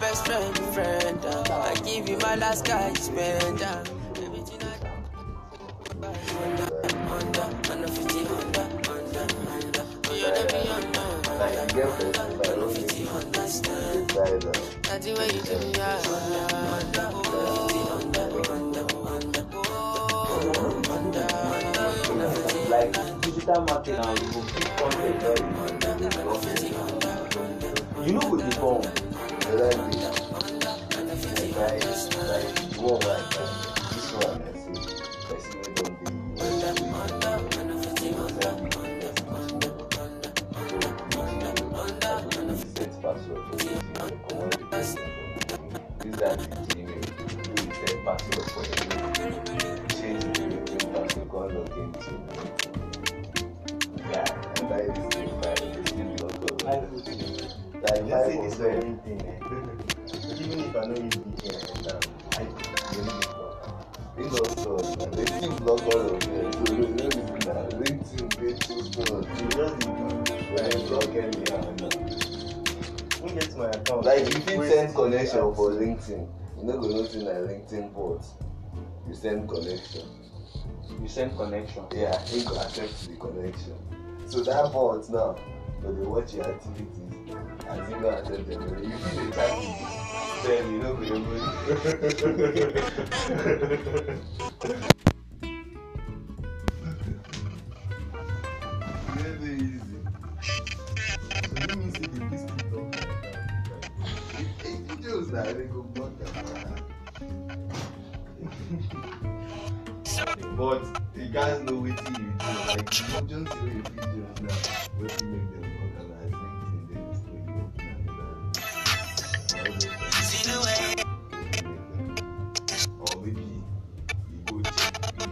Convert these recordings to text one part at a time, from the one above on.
best friend, friend. I give you my last guy, you spend. Everything I under, under 50, under, under, under. You let me under, Like you you you you digital marketing you go keep You know with the bomb, the right thing. Like, like the one like that. This one I we this, you the the you. The. Like Let's five say this of or them. anything. eh. Even if I know you VPN, I you need it for- These also, they still block all of them. So you know, this na LinkedIn, Facebook, You just like block anyhow. Who gets my account? Like you fit send connection for LinkedIn. You no go say na LinkedIn bot. You send connection. You send connection. Yeah, he go accept the connection. So that bot now go dey watch your activities as you go accept them. You fit dey chat with them, you no go even. Very easy. So you mean say the biscuit don come down? If videos na they go block am. But you guys know wetin you do. Like you no just see your videos now. Wetin make them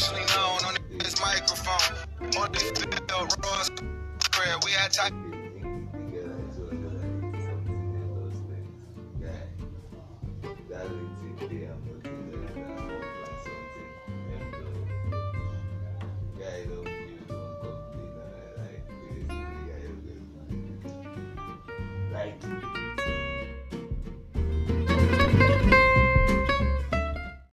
Internationally known on this microphone. On this field, Ross Square. We had time. Like